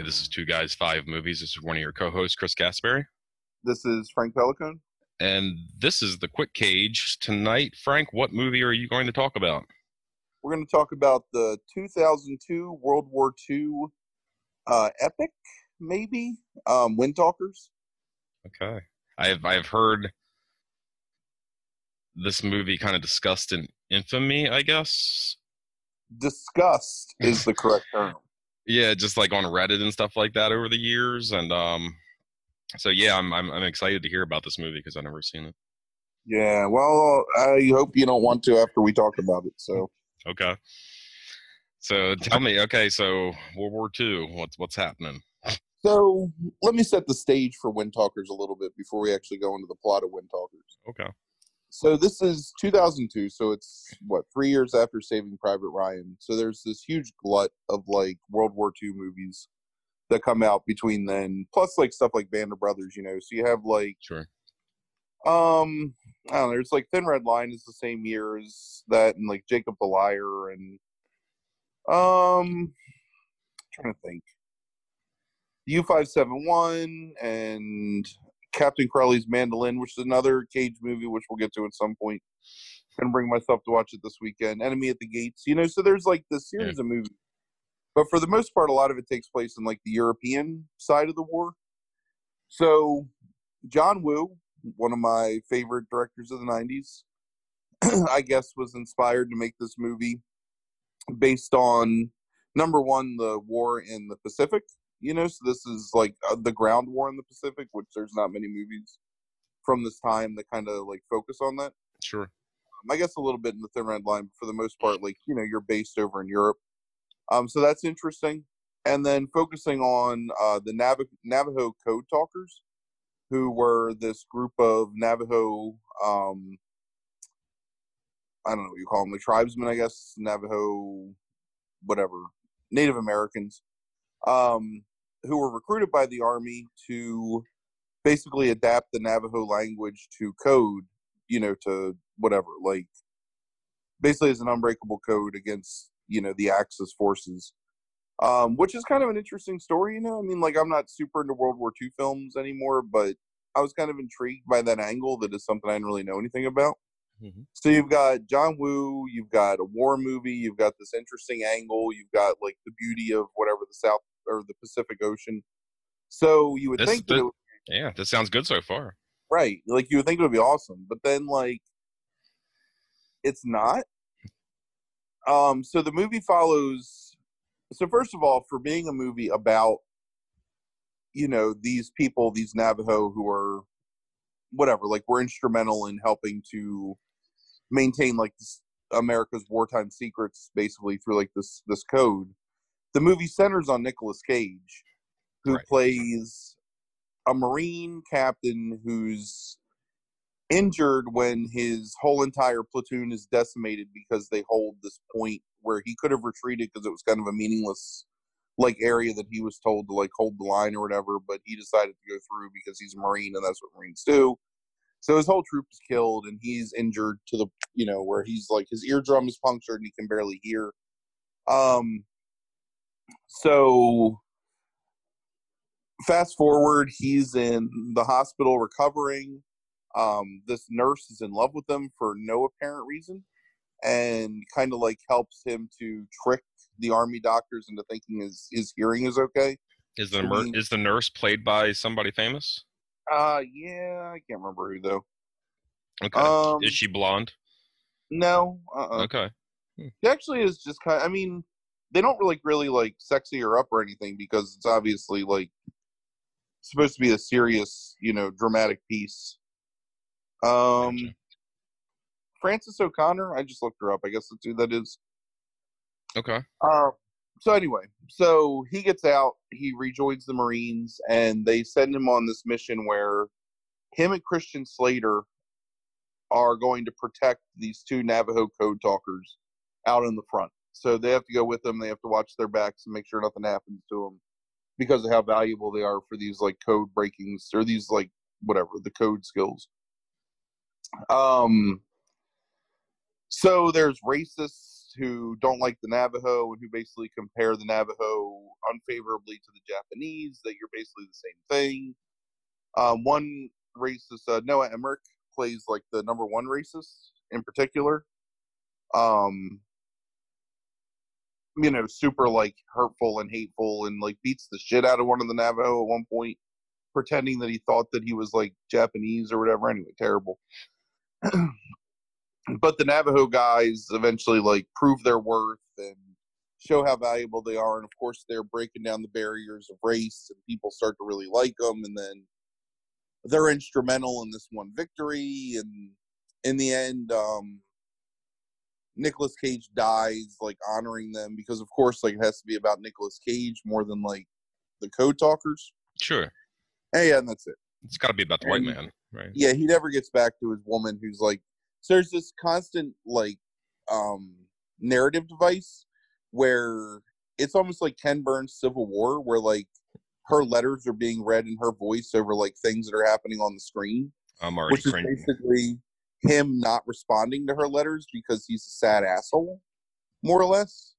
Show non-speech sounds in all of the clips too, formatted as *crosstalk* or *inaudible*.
This is Two Guys, Five Movies. This is one of your co hosts, Chris Gasperry. This is Frank Pelican. And this is The Quick Cage. Tonight, Frank, what movie are you going to talk about? We're going to talk about the 2002 World War II uh, epic, maybe um, Wind Talkers. Okay. I've I've heard this movie kind of discussed in infamy, I guess. Disgust is the correct term. Yeah, just like on Reddit and stuff like that over the years, and um, so yeah, I'm I'm, I'm excited to hear about this movie because I've never seen it. Yeah, well, I hope you don't want to after we talk about it. So Okay. So tell me, okay, so World War II, what's what's happening? So let me set the stage for Wind Talkers a little bit before we actually go into the plot of Wind Talkers. Okay. So this is 2002, so it's what three years after Saving Private Ryan. So there's this huge glut of like World War II movies that come out between then, plus like stuff like Band of Brothers, you know. So you have like Sure. um I don't know, there's like Thin Red Line is the same year as that, and like Jacob the Liar, and um, trying to think, U five seven one and Captain Corelli's Mandolin, which is another Cage movie, which we'll get to at some point. Gonna bring myself to watch it this weekend. Enemy at the Gates, you know. So there's like this series of movies, but for the most part, a lot of it takes place in like the European side of the war. So John Woo, one of my favorite directors of the 90s, *clears throat* I guess was inspired to make this movie based on number one, the war in the Pacific. You know, so this is like uh, the ground war in the Pacific, which there's not many movies from this time that kind of like focus on that. Sure. Um, I guess a little bit in the Thin Red Line, but for the most part, like you know, you're based over in Europe. Um, so that's interesting. And then focusing on uh, the Nav- Navajo Code Talkers, who were this group of Navajo, um, I don't know what you call them, the tribesmen, I guess, Navajo, whatever, Native Americans, um, who were recruited by the army to basically adapt the Navajo language to code, you know, to whatever, like basically as an unbreakable code against, you know, the Axis forces um, which is kind of an interesting story. You know, I mean, like I'm not super into World War II films anymore, but I was kind of intrigued by that angle. That is something I didn't really know anything about. Mhm. So you've got John Woo, you've got a war movie, you've got this interesting angle, you've got like the beauty of whatever the South or the Pacific Ocean. So you would This- think that it would, Yeah, this sounds good so far. right, like you would think it would be awesome, but then like it's not. Um, so the movie follows. So first of all, for being a movie about, you know, these people, these Navajo who are, whatever, like were instrumental in helping to maintain like this, America's wartime secrets, basically through like this this code. The movie centers on Nicolas Cage, who Right. plays a Marine captain who's injured when his whole entire platoon is decimated because they hold this point where he could have retreated because it was kind of a meaningless like area that he was told to like hold the line or whatever but he decided to go through because he's a marine and that's what marines do so his whole troop is killed and he's injured to the you know where he's like his eardrum is punctured and he can barely hear um so fast forward he's in the hospital recovering um, this nurse is in love with him for no apparent reason and kind of like helps him to trick the army doctors into thinking his, his hearing is okay Is the mer- is the nurse played by somebody famous? uh yeah i can't remember who though Okay. um is she blonde? no uh-uh. Okay. He actually is just kind. Of, I mean, they don't really really like sexy her up or anything because it's obviously like supposed to be a serious, you know, dramatic piece. Um, Gotcha. Frances O'Connor. I just looked her up. I guess that's who that is. Okay. Uh, so anyway, so he gets out, he rejoins the Marines, and they send him on this mission where him and Christian Slater are going to protect these two Navajo code talkers out in the front. So they have to go with them. They have to watch their backs and make sure nothing happens to them because of how valuable they are for these like code breakings or these like whatever the code skills. Um. So there's racists who don't like the Navajo and who basically compare the Navajo unfavorably to the Japanese. That you're basically the same thing. Um, one racist, uh, Noah Emmerich, plays like the number one racist in particular. Um, you know, super like hurtful and hateful and like beats the shit out of one of the Navajo at one point, pretending that he thought that he was like Japanese or whatever. Anyway, terrible. *clears throat* but the Navajo guys eventually like prove their worth and show how valuable they are, and of course they're breaking down the barriers of race, and people start to really like them, and then they're instrumental in this one victory, and in the end, um, Nicolas Cage dies like honoring them because of course like it has to be about Nicolas Cage more than like the code talkers. Sure. Hey, yeah, and that's it. It's got to be about the white man, right? Yeah, he never gets back to his woman who's like so there's this constant like um narrative device where it's almost like Ken Burns Civil War where like her letters are being read in her voice over like things that are happening on the screen. I'm already which is cringing. basically him not responding to her letters because he's a sad asshole, more or less,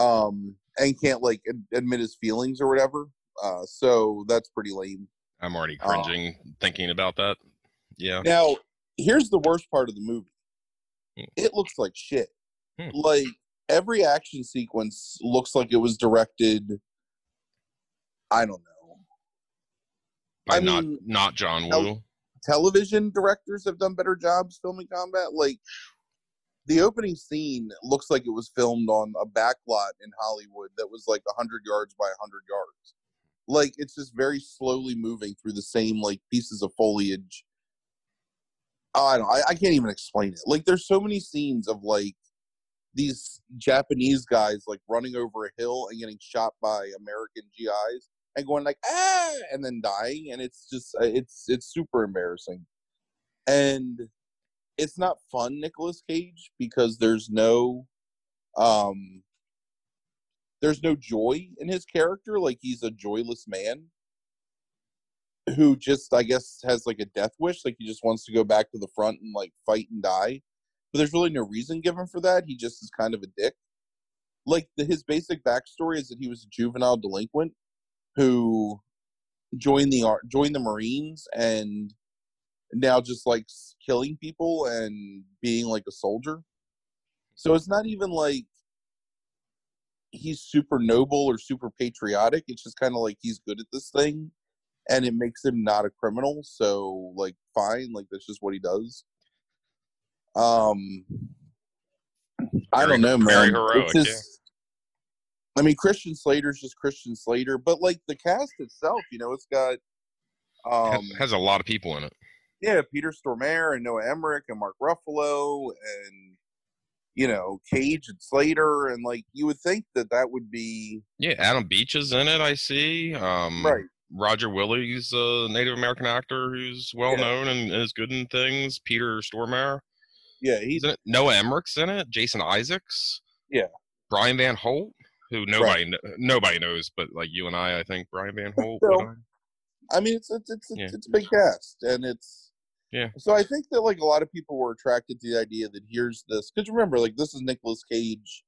um, and can't like ad- admit his feelings or whatever. Uh, so that's pretty lame. I'm already Oh. cringing thinking about that. Yeah. Now, here's the worst part of the movie. Hmm. It looks like shit. Hmm. Like every action sequence looks like it was directed. I don't know. By I not mean, not John Woo. Television directors have done better jobs filming combat. Like the opening scene looks like it was filmed on a back lot in Hollywood that was like hundred yards by hundred yards. Like it's just very slowly moving through the same like pieces of foliage. I don't. I, I can't even explain it. Like there's so many scenes of like these Japanese guys like running over a hill and getting shot by American GIs and going like ah and then dying and it's just uh, it's it's super embarrassing. And it's not fun Nicolas Cage because there's no um there's no joy in his character like he's a joyless man who just I guess has like a death wish like he just wants to go back to the front and like fight and die. But there's really no reason given for that. He just is kind of a dick. Like the, his basic backstory is that he was a juvenile delinquent who joined the ar- joined the Marines and now just like killing people and being like a soldier. So it's not even like he's super noble or super patriotic. It's just kind of like he's good at this thing and it makes him not a criminal. So like fine, like that's just what he does. Um I don't know, man. very It's heroic, just- I mean, Christian Slater's just Christian Slater, but like the cast itself, you know, it's got um has a lot of people in it. yeah, Peter Stormare and Noah Emmerich and Mark Ruffalo and you know Cage and Slater and like you would think that that would be Yeah, Adam Beach is in it. I see. Um, right. Roger Willie's a Native American actor who's well Yeah. known and is good in things. Peter Stormare. Yeah, he's He's in it. Noah Emmerich's in it. Jason Isaacs. Yeah. Brian Van Holt, who nobody kn- nobody knows, but like you and I, I think Brian Van Holt. So- I? Mean, it's it's it's, Yeah. it's a big cast, and it's Yeah. So I think that like a lot of people were attracted to the idea that here's this because remember, like this is Nicolas Cage,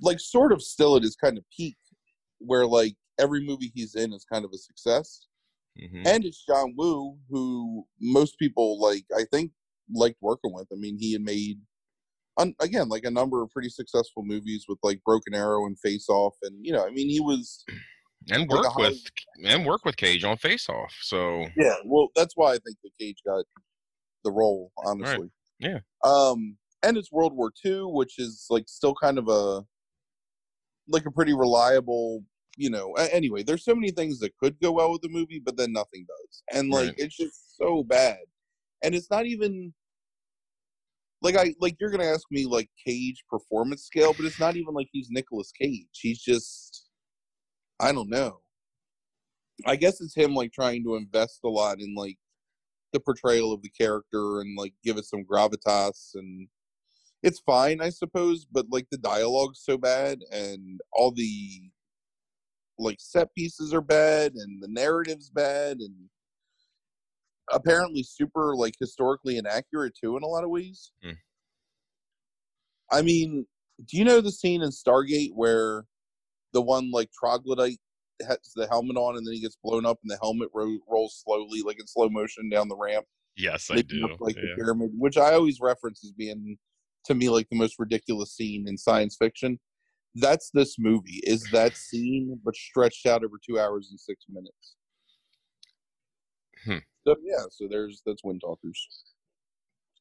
like sort of still at his kind of peak, where like every movie he's in is kind of a success, Mhm. and it's John Woo, who most people like I think liked working with. I mean, he had made. Un, again, like a number of pretty successful movies with like Broken Arrow and Face Off, and you know, I mean, he was and like work with and work with Cage on Face Off. So Yeah, well, that's why I think the Cage got the role, honestly. Yeah. Um, and it's World War II, which is like still kind of a like a pretty reliable, you know. Anyway, there's so many things that could go well with the movie, but then nothing does, and like Right. it's just so bad. And it's not even like I like you're gonna ask me like Cage performance scale, but it's not even like he's Nicolas Cage. He's just I don't know. I guess it's him like trying to invest a lot in like the portrayal of the character and like give it some gravitas and it's fine, I suppose, but like the dialogue's so bad and all the like set pieces are bad and the narrative's bad and apparently super like historically inaccurate too in a lot of ways. Hmm. I mean, do you know the scene in Stargate where the one like troglodyte has the helmet on and then he gets blown up and the helmet ro- rolls slowly like in slow motion down the ramp? Yes, I do. up, like the pyramid, which I always reference as being to me like the most ridiculous scene in science fiction. That's this movie. Is that scene, but stretched out over two hours and six minutes. Hmm. So yeah, so there's that's Wind Talkers.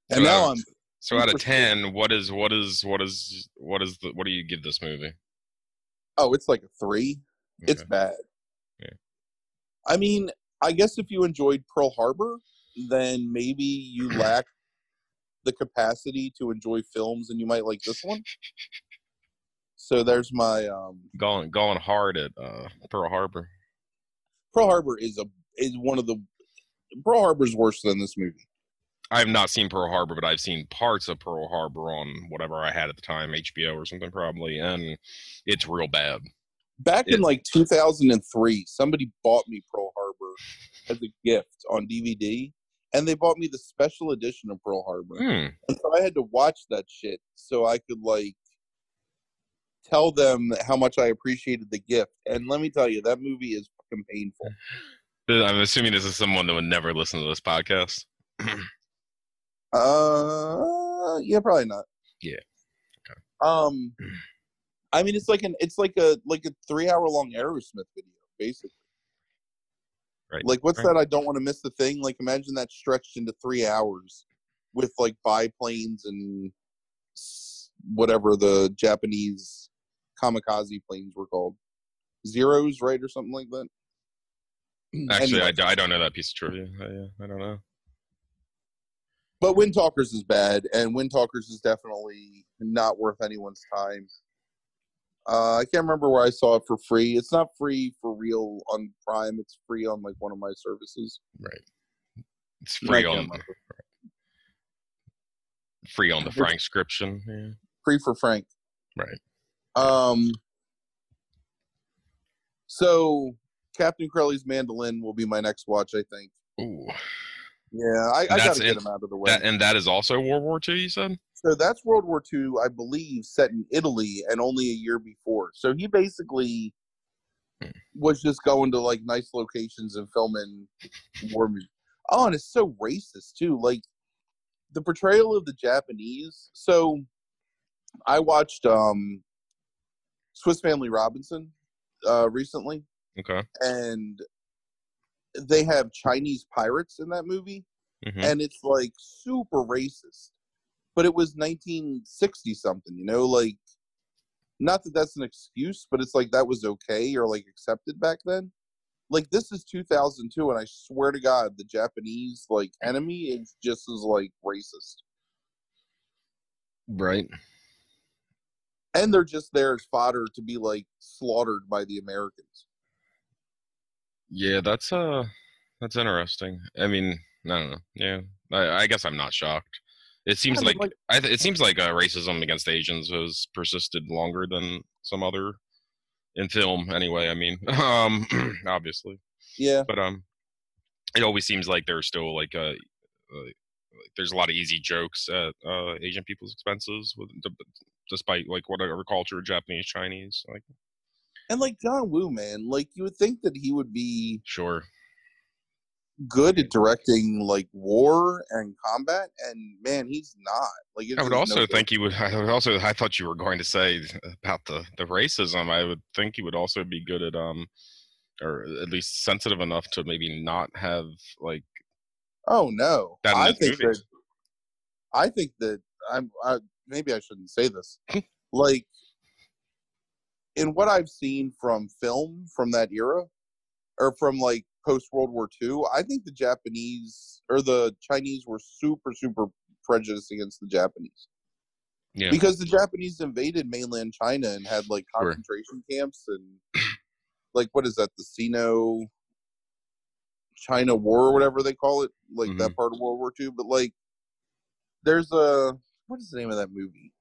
And So, now uh, I'm So out of ten, what is what is what is what is the what do you give this movie? oh, it's like a three. It's bad. Yeah. I mean, I guess if you enjoyed Pearl Harbor, then maybe you *clears throat* lack the capacity to enjoy films and you might like this one. So there's my um going going hard at uh, Pearl Harbor. Pearl Harbor is a is one of the Pearl Harbor's worse than this movie. I have not seen Pearl Harbor, but I've seen parts of Pearl Harbor on whatever I had at the time, HBO or something probably, and it's real bad. Back in like 2003, somebody bought me Pearl Harbor as a gift on DVD, and they bought me the special edition of Pearl Harbor. Hmm. And so I had to watch that shit so I could like tell them how much I appreciated the gift. And let me tell you, that movie is fucking painful. I'm assuming this is someone that would never listen to this podcast. *clears throat* Uh, yeah, probably not. Yeah. Okay. Um, *clears throat* I mean, it's like an it's like a like a three hour long Aerosmith video, basically. Right. Like, what's right. that? I don't want to miss the thing. Like, imagine that stretched into three hours with like biplanes and whatever the Japanese kamikaze planes were called, zeros, right, or something like that. Actually, Anyway. I, I don't know that piece of trivia. I, I don't know. But Wind Talkers is bad, and Wind Talkers is definitely not worth anyone's time. Uh, I can't remember where I saw it for free. It's not free for real on Prime. It's free on like one of my services. Right. It's free on remember. free on the It's- Frankscription. Yeah. Free for Frank. Right. Um. So Captain Corelli's Mandolin will be my next watch. I think. Ooh. Yeah, I, I gotta get him out of the way. That, and that is also World War II. You said. so that's World War II, I believe, set in Italy and only a year before. So he basically Hmm. was just going to like nice locations and filming war movies. Oh, and it's so racist too. Like the portrayal of the Japanese. So I watched um Swiss Family Robinson uh recently Okay. and they have Chinese pirates in that movie hmm and it's like super racist. But it was 1960 something you know? Like not that that's an excuse but it's like that was okay or like accepted back then. Like this is 2002 and i swear to god the japanese like enemy is just as like racist. Right. and they're just there as fodder to be like slaughtered by the americans Yeah, that's uh, that's interesting. I mean, I don't know. Yeah, I, I guess I'm not shocked. It seems like, like- I th- it seems like uh, racism against Asians has persisted longer than some other in film. Anyway, I mean, *laughs* um, *clears throat* obviously, yeah but um, it always seems like there's still like uh, uh, there's a lot of easy jokes at uh, Asian people's expenses with d- despite like whatever culture, Japanese, Chinese, like and like john woo man like you would think that he would be sure. good at directing like war and combat and man he's not like it's I would also no think you would. I would also. I thought you were going to say about the the racism. I would think you would also be good at um, or at least sensitive enough to maybe not have like. Oh no! I think that I think that I'm. I, maybe I shouldn't say this. *laughs* like in what I've seen from film from that era, or from like post World War II, I think the Japanese or the Chinese were super super prejudiced against the Japanese Yeah. because the Japanese invaded mainland China and had like Sure. concentration camps and like what is that the Sino China War or whatever they call it, like Mm-hmm. that part of World War II. But like, there's a what is the name of that movie?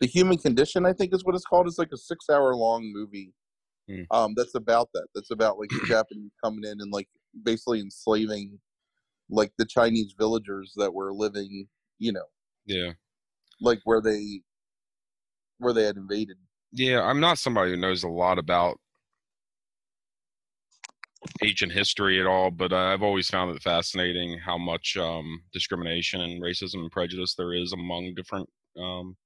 The Human Condition, I think, is what it's called. It's like a six-hour-long movie. Hmm. Um, that's about that. That's about like the *clears throat* Japanese coming in and like basically enslaving like the Chinese villagers that were living, you know, Yeah. like where they where they had invaded. Yeah, I'm not somebody who knows a lot about ancient history at all, but uh, I've always found it fascinating how much um, discrimination and racism and prejudice there is among different um,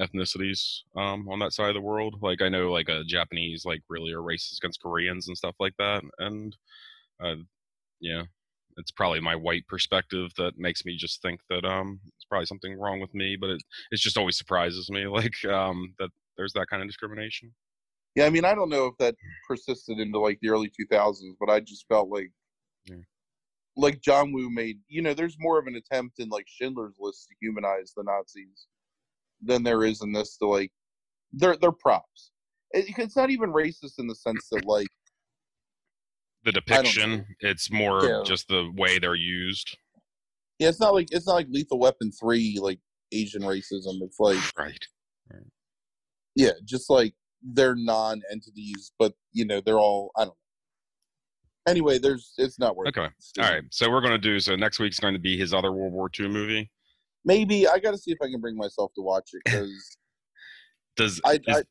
ethnicities um, on that side of the world. Like I know, like a Japanese, like really are racist against Koreans and stuff like that, and uh, yeah, it's probably my white perspective that makes me just think that um, it's probably something wrong with me, but it it just always surprises me, *laughs* like um, that there's that kind of discrimination. Yeah, I mean, I don't know if that persisted into like the early 2000s, but I just felt like, Yeah. like John Woo made, you know, there's more of an attempt in like Schindler's List to humanize the Nazis than there is in this to like, they're they're props. It, it's not even racist in the sense that like, The depiction, it's more Yeah. just the way they're used. yeah, it's not like it's not like Lethal Weapon three like Asian racism. It's like *sighs* Right. yeah, just like they're non-entities, but you know they're all I don't know. Anyway, there's it's not worth. Okay. it. All right. So we're gonna do so next week's going to be his other World War II movie. Maybe I got to see if I can bring myself to watch it because *laughs* Does I, is-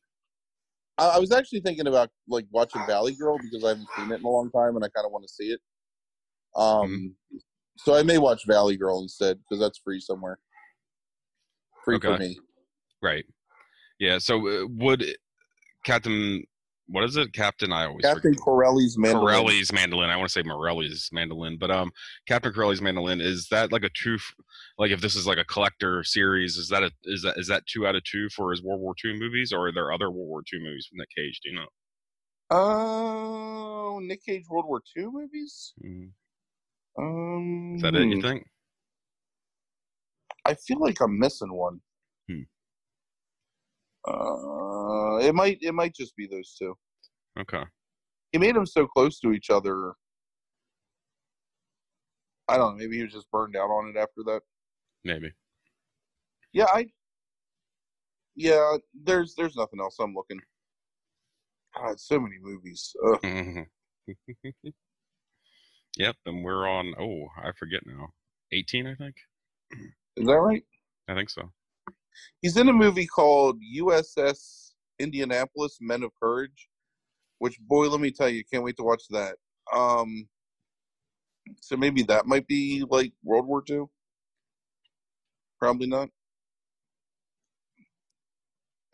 I I was actually thinking about like watching Valley Girl because I haven't seen it in a long time and I kind of want to see it. Um, so I may watch Valley Girl instead because that's free somewhere. Free for me. right? Yeah. So uh, would Captain what is it? Captain I always Captain forget. Corelli's mandolin. Corelli's mandolin. I want to say Morelli's mandolin, but um, Captain Corelli's mandolin is that like a two? Like if this is like a collector series, is that a is that is that two out of two for his World War II movies, or are there other World War II movies from Nick Cage? Do you know? Oh, Nick Cage World War II movies. Mm. Um, Is that it? You hmm. think? I feel like I'm missing one. Hmm. Uh, it might it might just be those two. Okay. He made them so close to each other. I don't know. Maybe he was just burned out on it after that. Maybe. Yeah, I. Yeah, there's there's nothing else. I'm looking. God, so many movies. *laughs* Yep, and we're on. Oh, I forget now. 18, I think. Is that right? I think so. He's in a movie called USS Indianapolis: Men of Courage, which boy, let me tell you, can't wait to watch that. Um, so maybe that might be like World War II. Probably not.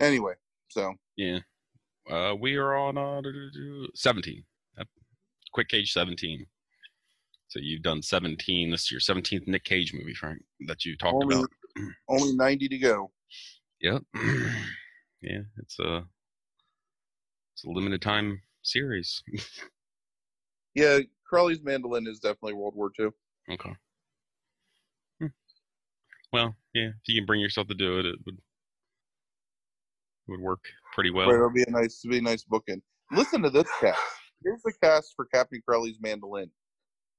Anyway, so Yeah. Uh, we are on uh, 17. Quick Cage 17. So you've done 17. This is your 17th Nick Cage movie, Frank, that you talked only about. *clears throat* only ninety to go. Yep. *clears throat* yeah, it's a it's a limited time series. *laughs* Yeah, Corelli's mandolin is definitely World War II. okay. Hmm. Well, yeah, if you can bring yourself to do it, it would it would work pretty well. Right, it'll be a nice, it'll be a nice bookend. Listen to this cast. Here's the cast for Captain Corelli's mandolin.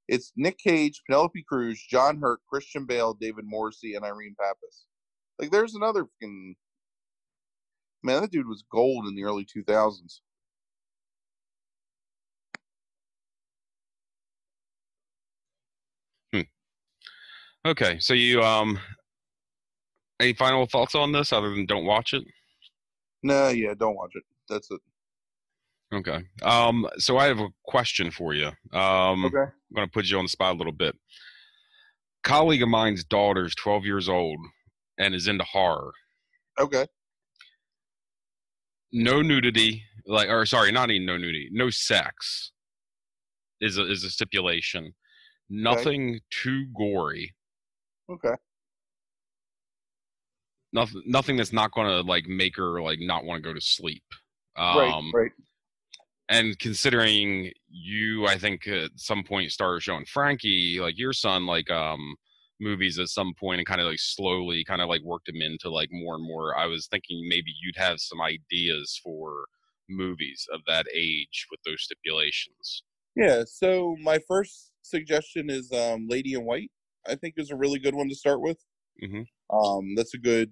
It's Nick Cage, Penelope Cruz, John Hurt, Christian Bale, David Morrissey, and Irene Papas. Like, there's another fucking man. That dude was gold in the early 2000s. Okay, so you um any final thoughts on this other than don't watch it? No, yeah, don't watch it. That's it. Okay. Um so I have a question for you. Um Okay. I'm going to put you on the spot a little bit. Colleague of mine's daughter's 12 years old and is into horror. Okay. No nudity, like or sorry, not even no nudity, no sex is a, is a stipulation. Nothing too gory. Okay. Nothing nothing that's not going to like make her like not want to go to sleep. Um right. Right. And considering you i think at some point started showing frankie like your son like um movies at some point and kind of like slowly kind of like worked him into like more and more. I was thinking maybe you'd have some ideas for movies of that age with those stipulations. Yeah. So my first suggestion is um, Lady in White. I think is a really good one to start with. Mhm. Um, that's a good.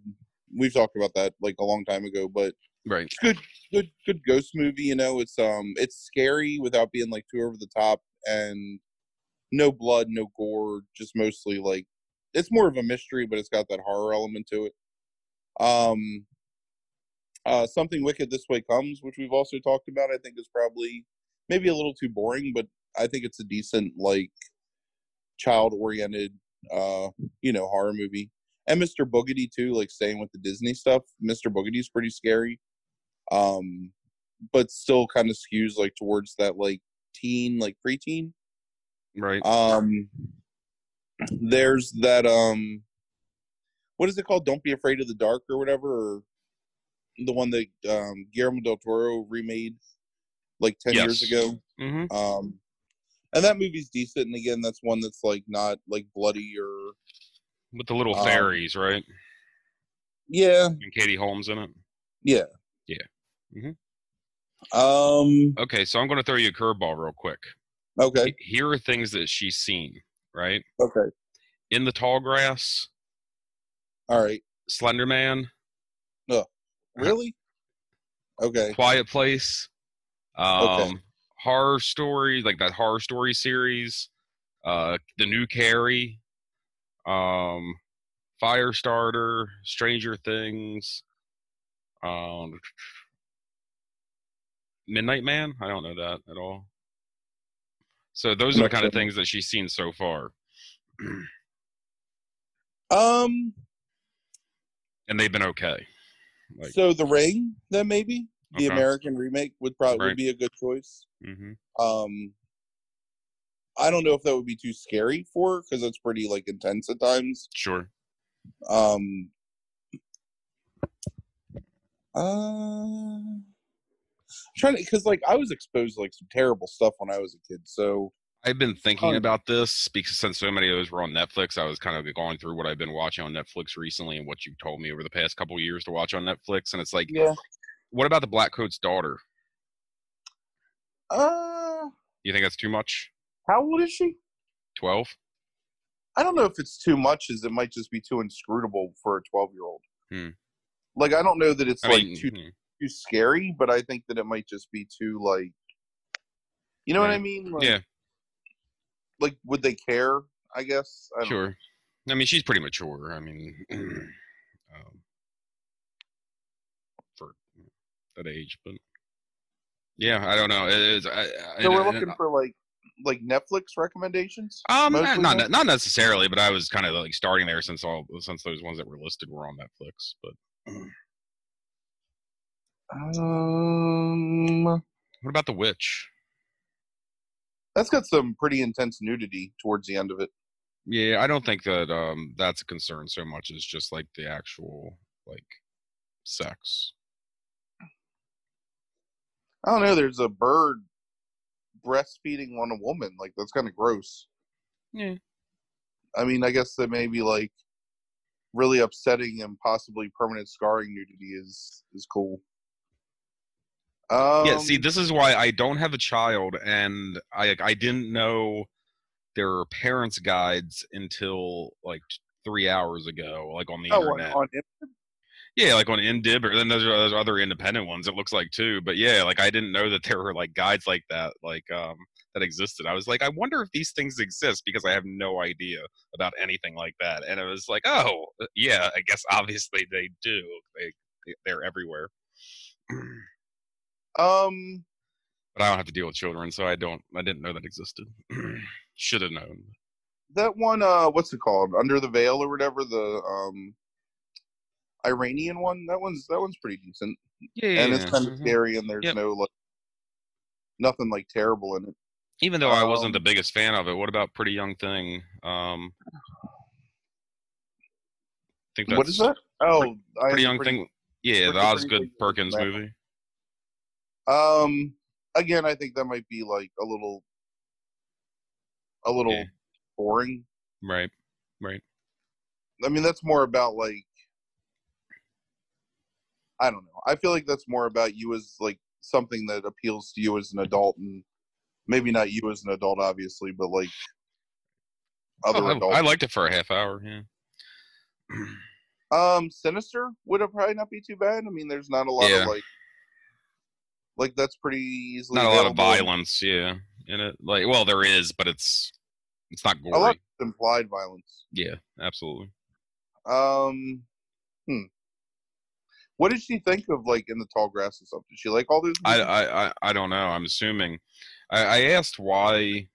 We've talked about that like a long time ago, but Right. it's good, good, good ghost movie. You know, it's um, it's scary without being like too over the top, and no blood, no gore, just mostly like it's more of a mystery, but it's got that horror element to it. Um, uh, something wicked this way comes, which we've also talked about. I think is probably maybe a little too boring, but I think it's a decent like child oriented, uh, you know, horror movie. And Mr. Boogedy too, like staying with the Disney stuff. Mr. Boogedy's pretty scary, um, but still kind of skews like towards that like teen, like preteen. Right. Um, there's that um, what is it called? Don't be afraid of the dark or whatever, or the one that um Guillermo del Toro remade like ten years Yes. ago. hmm Um, and that movie's decent. And again, that's one that's like not like bloody or With the little Um, fairies, right? yeah, And Katie Holmes in it. yeah, Mhm. Um. Okay, so I'm going to throw you a curveball real quick. Okay. Here are things that she's seen, right? Okay. In the Tall Grass, All right. Slender Man, Really? Okay. Quiet Place, um, Okay. horror story, like that horror story series, uh, the new Carrie, um, Firestarter, Stranger Things, um, Midnight Man. I don't know that at all. So those are the kind of things that she's seen so far, Um. and they've been okay. Like, so the Ring, then maybe the Okay. American remake would probably Right. would be a good choice. hmm Um. I don't know if that would be too scary for her because it's pretty like intense at times. Sure. Um. Uh, trying to because like I was exposed to like some terrible stuff when I was a kid. So I've been thinking Oh. about this because since so many of those were on Netflix, I was kind of going through what I've been watching on Netflix recently and what you've told me over the past couple years to watch on Netflix. And it's like, yeah. what about the Black Coat's daughter? Uh, You think that's too much? how old is she? Twelve? I don't know if it's too much, as it might just be too inscrutable for a twelve year old. Hmm. Like I don't know that it's I like mean, too hmm, too scary, but I think that it might just be too like, you know what I mean? Like, yeah, Like, would they care? I guess. I sure. I mean, she's pretty mature. I mean, *clears throat* um, for that age, but yeah, I don't know. It is. I, I, So we're and- looking for like like Netflix recommendations. Um, mostly not not necessarily, but I was kind of like starting there since all since those ones that were listed were on Netflix. But *clears throat* Um, what about The Witch? that's got some pretty intense nudity towards the end of it. Yeah, I don't think that um that's a concern so much as just like the actual like sex. I don't know. There's a bird breastfeeding on a woman. Like that's kind of gross. Yeah. I mean, I guess that maybe like really upsetting and possibly permanent scarring nudity is is cool. Um, yeah, see, this is why I don't have a child, and I I didn't know there were parents' guides until like three hours ago, like on the oh, on, internet. on Yeah, like on Indib, or then there's, there's other independent ones. It looks like too, but yeah, like I didn't know that there were like guides like that, like um that existed. I was like, I wonder if these things exist because I have no idea about anything like that. And it was like, oh, yeah, I guess obviously they do. They they're everywhere. *clears throat* um, But I don't have to deal with children, so I don't. I didn't know that existed. *clears throat* Should have known. that one. Uh, what's it called? Under the Veil or whatever. The um, Iranian one. That one's that one's pretty decent, Yeah, and it's kind of mhm. scary, and there's Yep. no like nothing like terrible in it. Even though I wasn't the Um, biggest fan of it, what about Pretty Young Thing? Um, I think that's What is that? Oh, am Pretty Young pretty- Thing. Yeah, the Pretty- Osgood Pretty Perkins movie. Um, again, I think that might be like a little, a little Yeah. boring. Right, right. I mean, that's more about like I don't know. I feel like that's more about you as like something that appeals to you as an adult, and maybe not you as an adult, obviously, but like other Oh, I, adults. I liked it for a half hour. Yeah. Um, Sinister would have probably not be too bad. I mean, there's not a lot Yeah. of like, like that's pretty easily Not a lot of violence. Yeah. In it, like, well, there is, but it's it's not gory. A lot of implied violence. Yeah, absolutely. Um, hmm. What did she think of like in the tall grass and stuff? Did she like all those? I. I, I, I don't know. I'm assuming. I, I asked why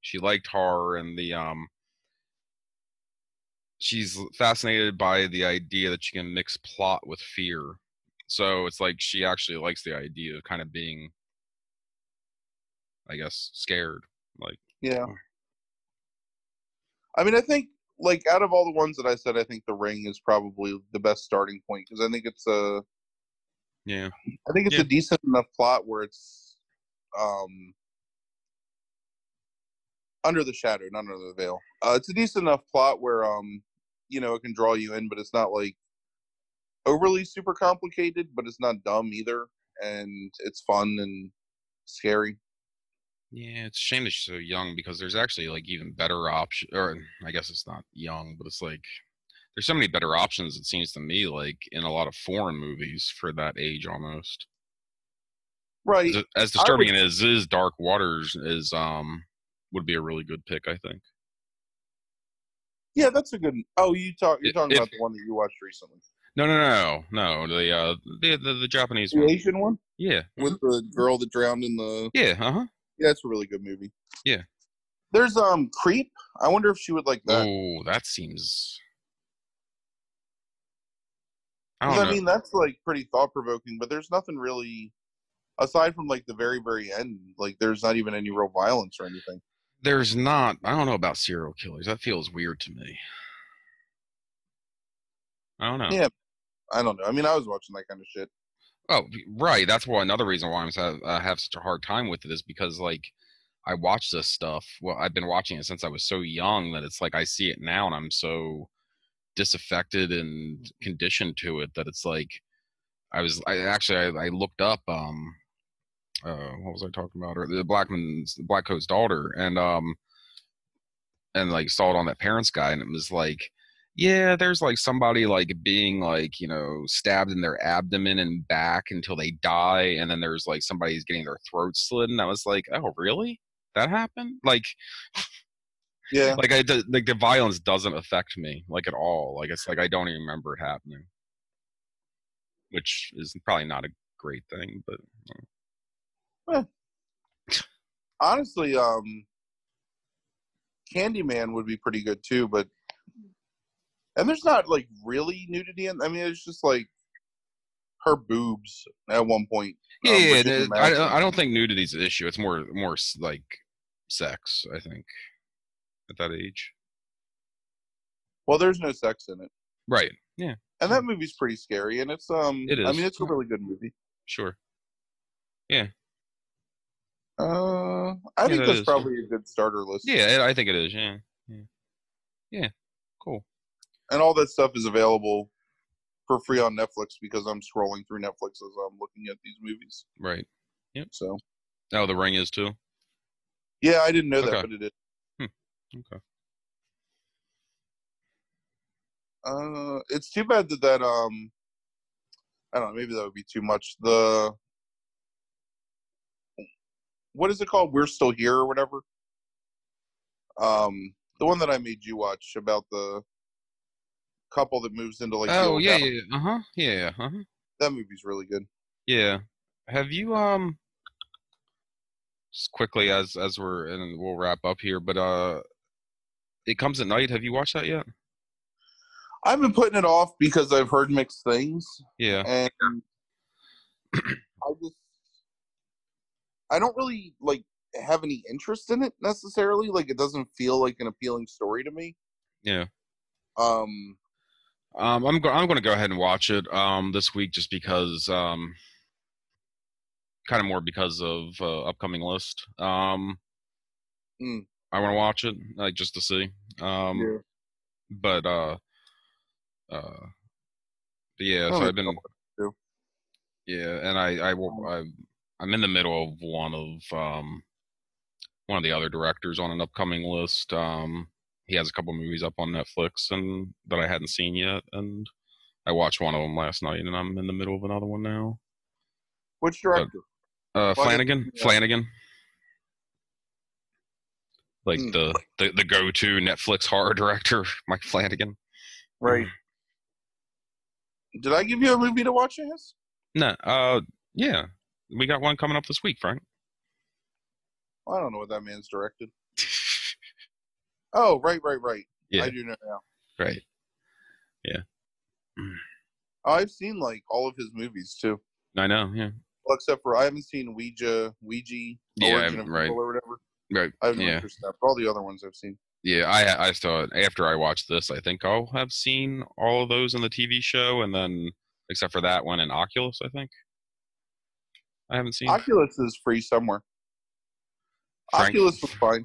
she liked horror and the um. She's fascinated by the idea that she can mix plot with fear. So it's like she actually likes the idea of kind of being, I guess, scared. Like, yeah. I mean, I think like out of all the ones that I said, I think The Ring is probably the best starting point because I think it's a, yeah, I think it's Yeah. a decent enough plot where it's, um, under the shadow, not under the veil. Uh, it's a decent enough plot where um, you know, it can draw you in, but it's not like overly super complicated, but it's not dumb either, and it's fun and scary. yeah. It's a shame that she's so young because there's actually like even better option. Or I guess it's not young, but it's like there's so many better options. It seems to me like in a lot of foreign movies for that age almost. Right. As- As disturbing as is, Dark Waters is um would be a really good pick. I think. Yeah, that's a good. Oh, you talk. You're talking if- about the one that you watched recently, No, no, no, no. The uh the the, the Japanese the one. Asian one Yeah. with the girl that drowned in the. Yeah. Uh huh. Yeah, it's a really good movie. Yeah. There's um Creep. I wonder if she would like that. Oh, that seems. I don't I, mean, that's like pretty thought provoking, but there's nothing really aside from like the very very end. Like, there's not even any real violence or anything. There's not. I don't know about serial killers. That feels weird to me. I don't know. Yeah. I don't know. I mean, I was watching that kind of shit. Oh, right. That's why another reason why I'm I have such a hard time with it is because like I watch this stuff. Well, I've been watching it since I was so young that it's like I see it now and I'm so disaffected and conditioned to it that it's like I was. I actually I, I looked up. Um, uh, what was I talking about? Or the Blackman's Black Coat's daughter, and um, and like saw it on that parents guide and it was like yeah, there's like somebody like being like, you know, stabbed in their abdomen and back until they die, and then there's like somebody's getting their throat slit, and I was like, oh, really? That happened? Like, *laughs* Yeah. like I like the violence doesn't affect me like at all. Like it's like I don't even remember it happening, which is probably not a great thing, but Honestly, um, Candyman would be pretty good too, but and there's not like really nudity in. I mean, it's just like her boobs at one point. yeah, um, yeah, I, I don't think nudity's an issue. It's more more like sex. I think at that age, Well, there's no sex in it, right? Yeah, and that movie's pretty scary. And it's um, It I mean, it's a really good movie. sure. Yeah. Uh, I Yeah, think that's is. probably a good starter list. Yeah, I think it is. Yeah, yeah, yeah. Cool. And all that stuff is available for free on Netflix because I'm scrolling through Netflix as I'm looking at these movies. Right. Yep. So Oh, the ring is too. yeah, I didn't know that, Okay. but it is. Okay. Uh, it's too bad that that um, I don't know. Maybe that would be too much. The what is it called? We're still here or whatever. Um, the one that I made you watch about the couple that moves into like Oh yeah, yeah. Uh huh. Yeah. Uh huh. that movie's really good. Yeah. Have you um? Just quickly as as we're and we'll wrap up here, but uh, it comes at night. Have you watched that yet? I've been putting it off because I've heard mixed things. Yeah. and I just I don't really like have any interest in it necessarily. Like it doesn't feel like an appealing story to me. Yeah. Um Um, I'm go- I'm going to go ahead and watch it um this week just because um kind of more because of uh, upcoming list. Um, Mm. I want to watch it like just to see. Um, yeah. but uh, Uh, but yeah, Oh, so I've been yeah, and I I I I'm in the middle of one of um one of the other directors on an upcoming list. Um, he has a couple movies up on Netflix and that I hadn't seen yet, and I watched one of them last night, and I'm in the middle of another one now. Which director? Uh, Flanagan, yeah. Flanagan, like Hmm. the, the the go-to Netflix horror director, *laughs* Mike Flanagan. right. Did I give you a movie to watch, Yes. No, uh, yeah, we got one coming up this week, Frank. I don't know what that man's directed. Oh, right, right, right. Yeah. I do know now. Right. Yeah. *clears throat* I've seen like all of his movies too. I know. Yeah. Well, except for I haven't seen Ouija, Ouija, Yeah, Origin of right. Evil or whatever. Right. I have no Yeah. that. But all the other ones I've seen. Yeah. I I thought after I watched this, I think I'll have seen all of those in the TV show, and then except for that one in Oculus, I think. I haven't seen Oculus is free somewhere. Frank- Oculus was fine.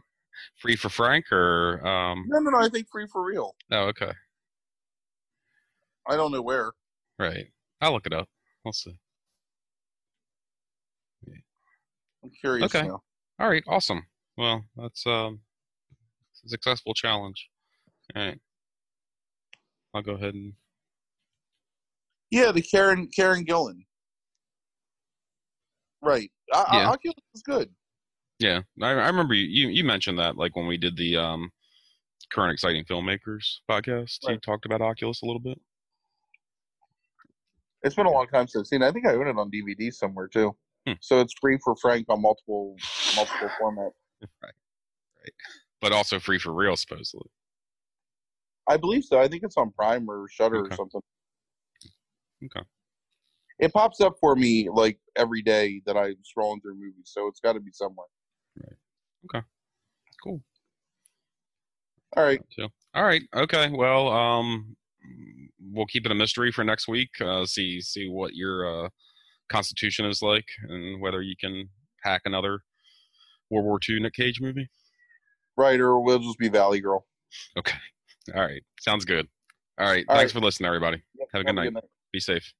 Free for Frank or um. No, no, no. I think free for real. Oh, okay. I don't know where. Right. I'll look it up. We'll see. I'm curious Okay. now. All right. Awesome. Well, that's um, a successful challenge. All right. I'll go ahead and Yeah, the Karen Karen Gillan. Right. O- Yeah. Oculus is good. Yeah, I, I remember you, you. You mentioned that like when we did the um, current exciting filmmakers podcast. You talked about Oculus a little bit. It's been a long time since I've seen. it. I think I own it on DVD somewhere too. Hmm. So it's free for Frank on multiple multiple *laughs* formats. Right. Right. But also free for real, supposedly. I believe so. I think it's on Prime or Shudder Okay. or something. Okay. It pops up for me like every day that I'm scrolling through movies, so it's got to be somewhere. Cool. All right. All right. Okay. Well, um, we'll keep it a mystery for next week. Uh, see see what your uh, constitution is like, and whether you can hack another World War II Nick Cage movie. Right, or we'll just be Valley Girl. Okay. All right. Sounds good. All right. All Thanks right. for listening, everybody. Have a good night. Be safe.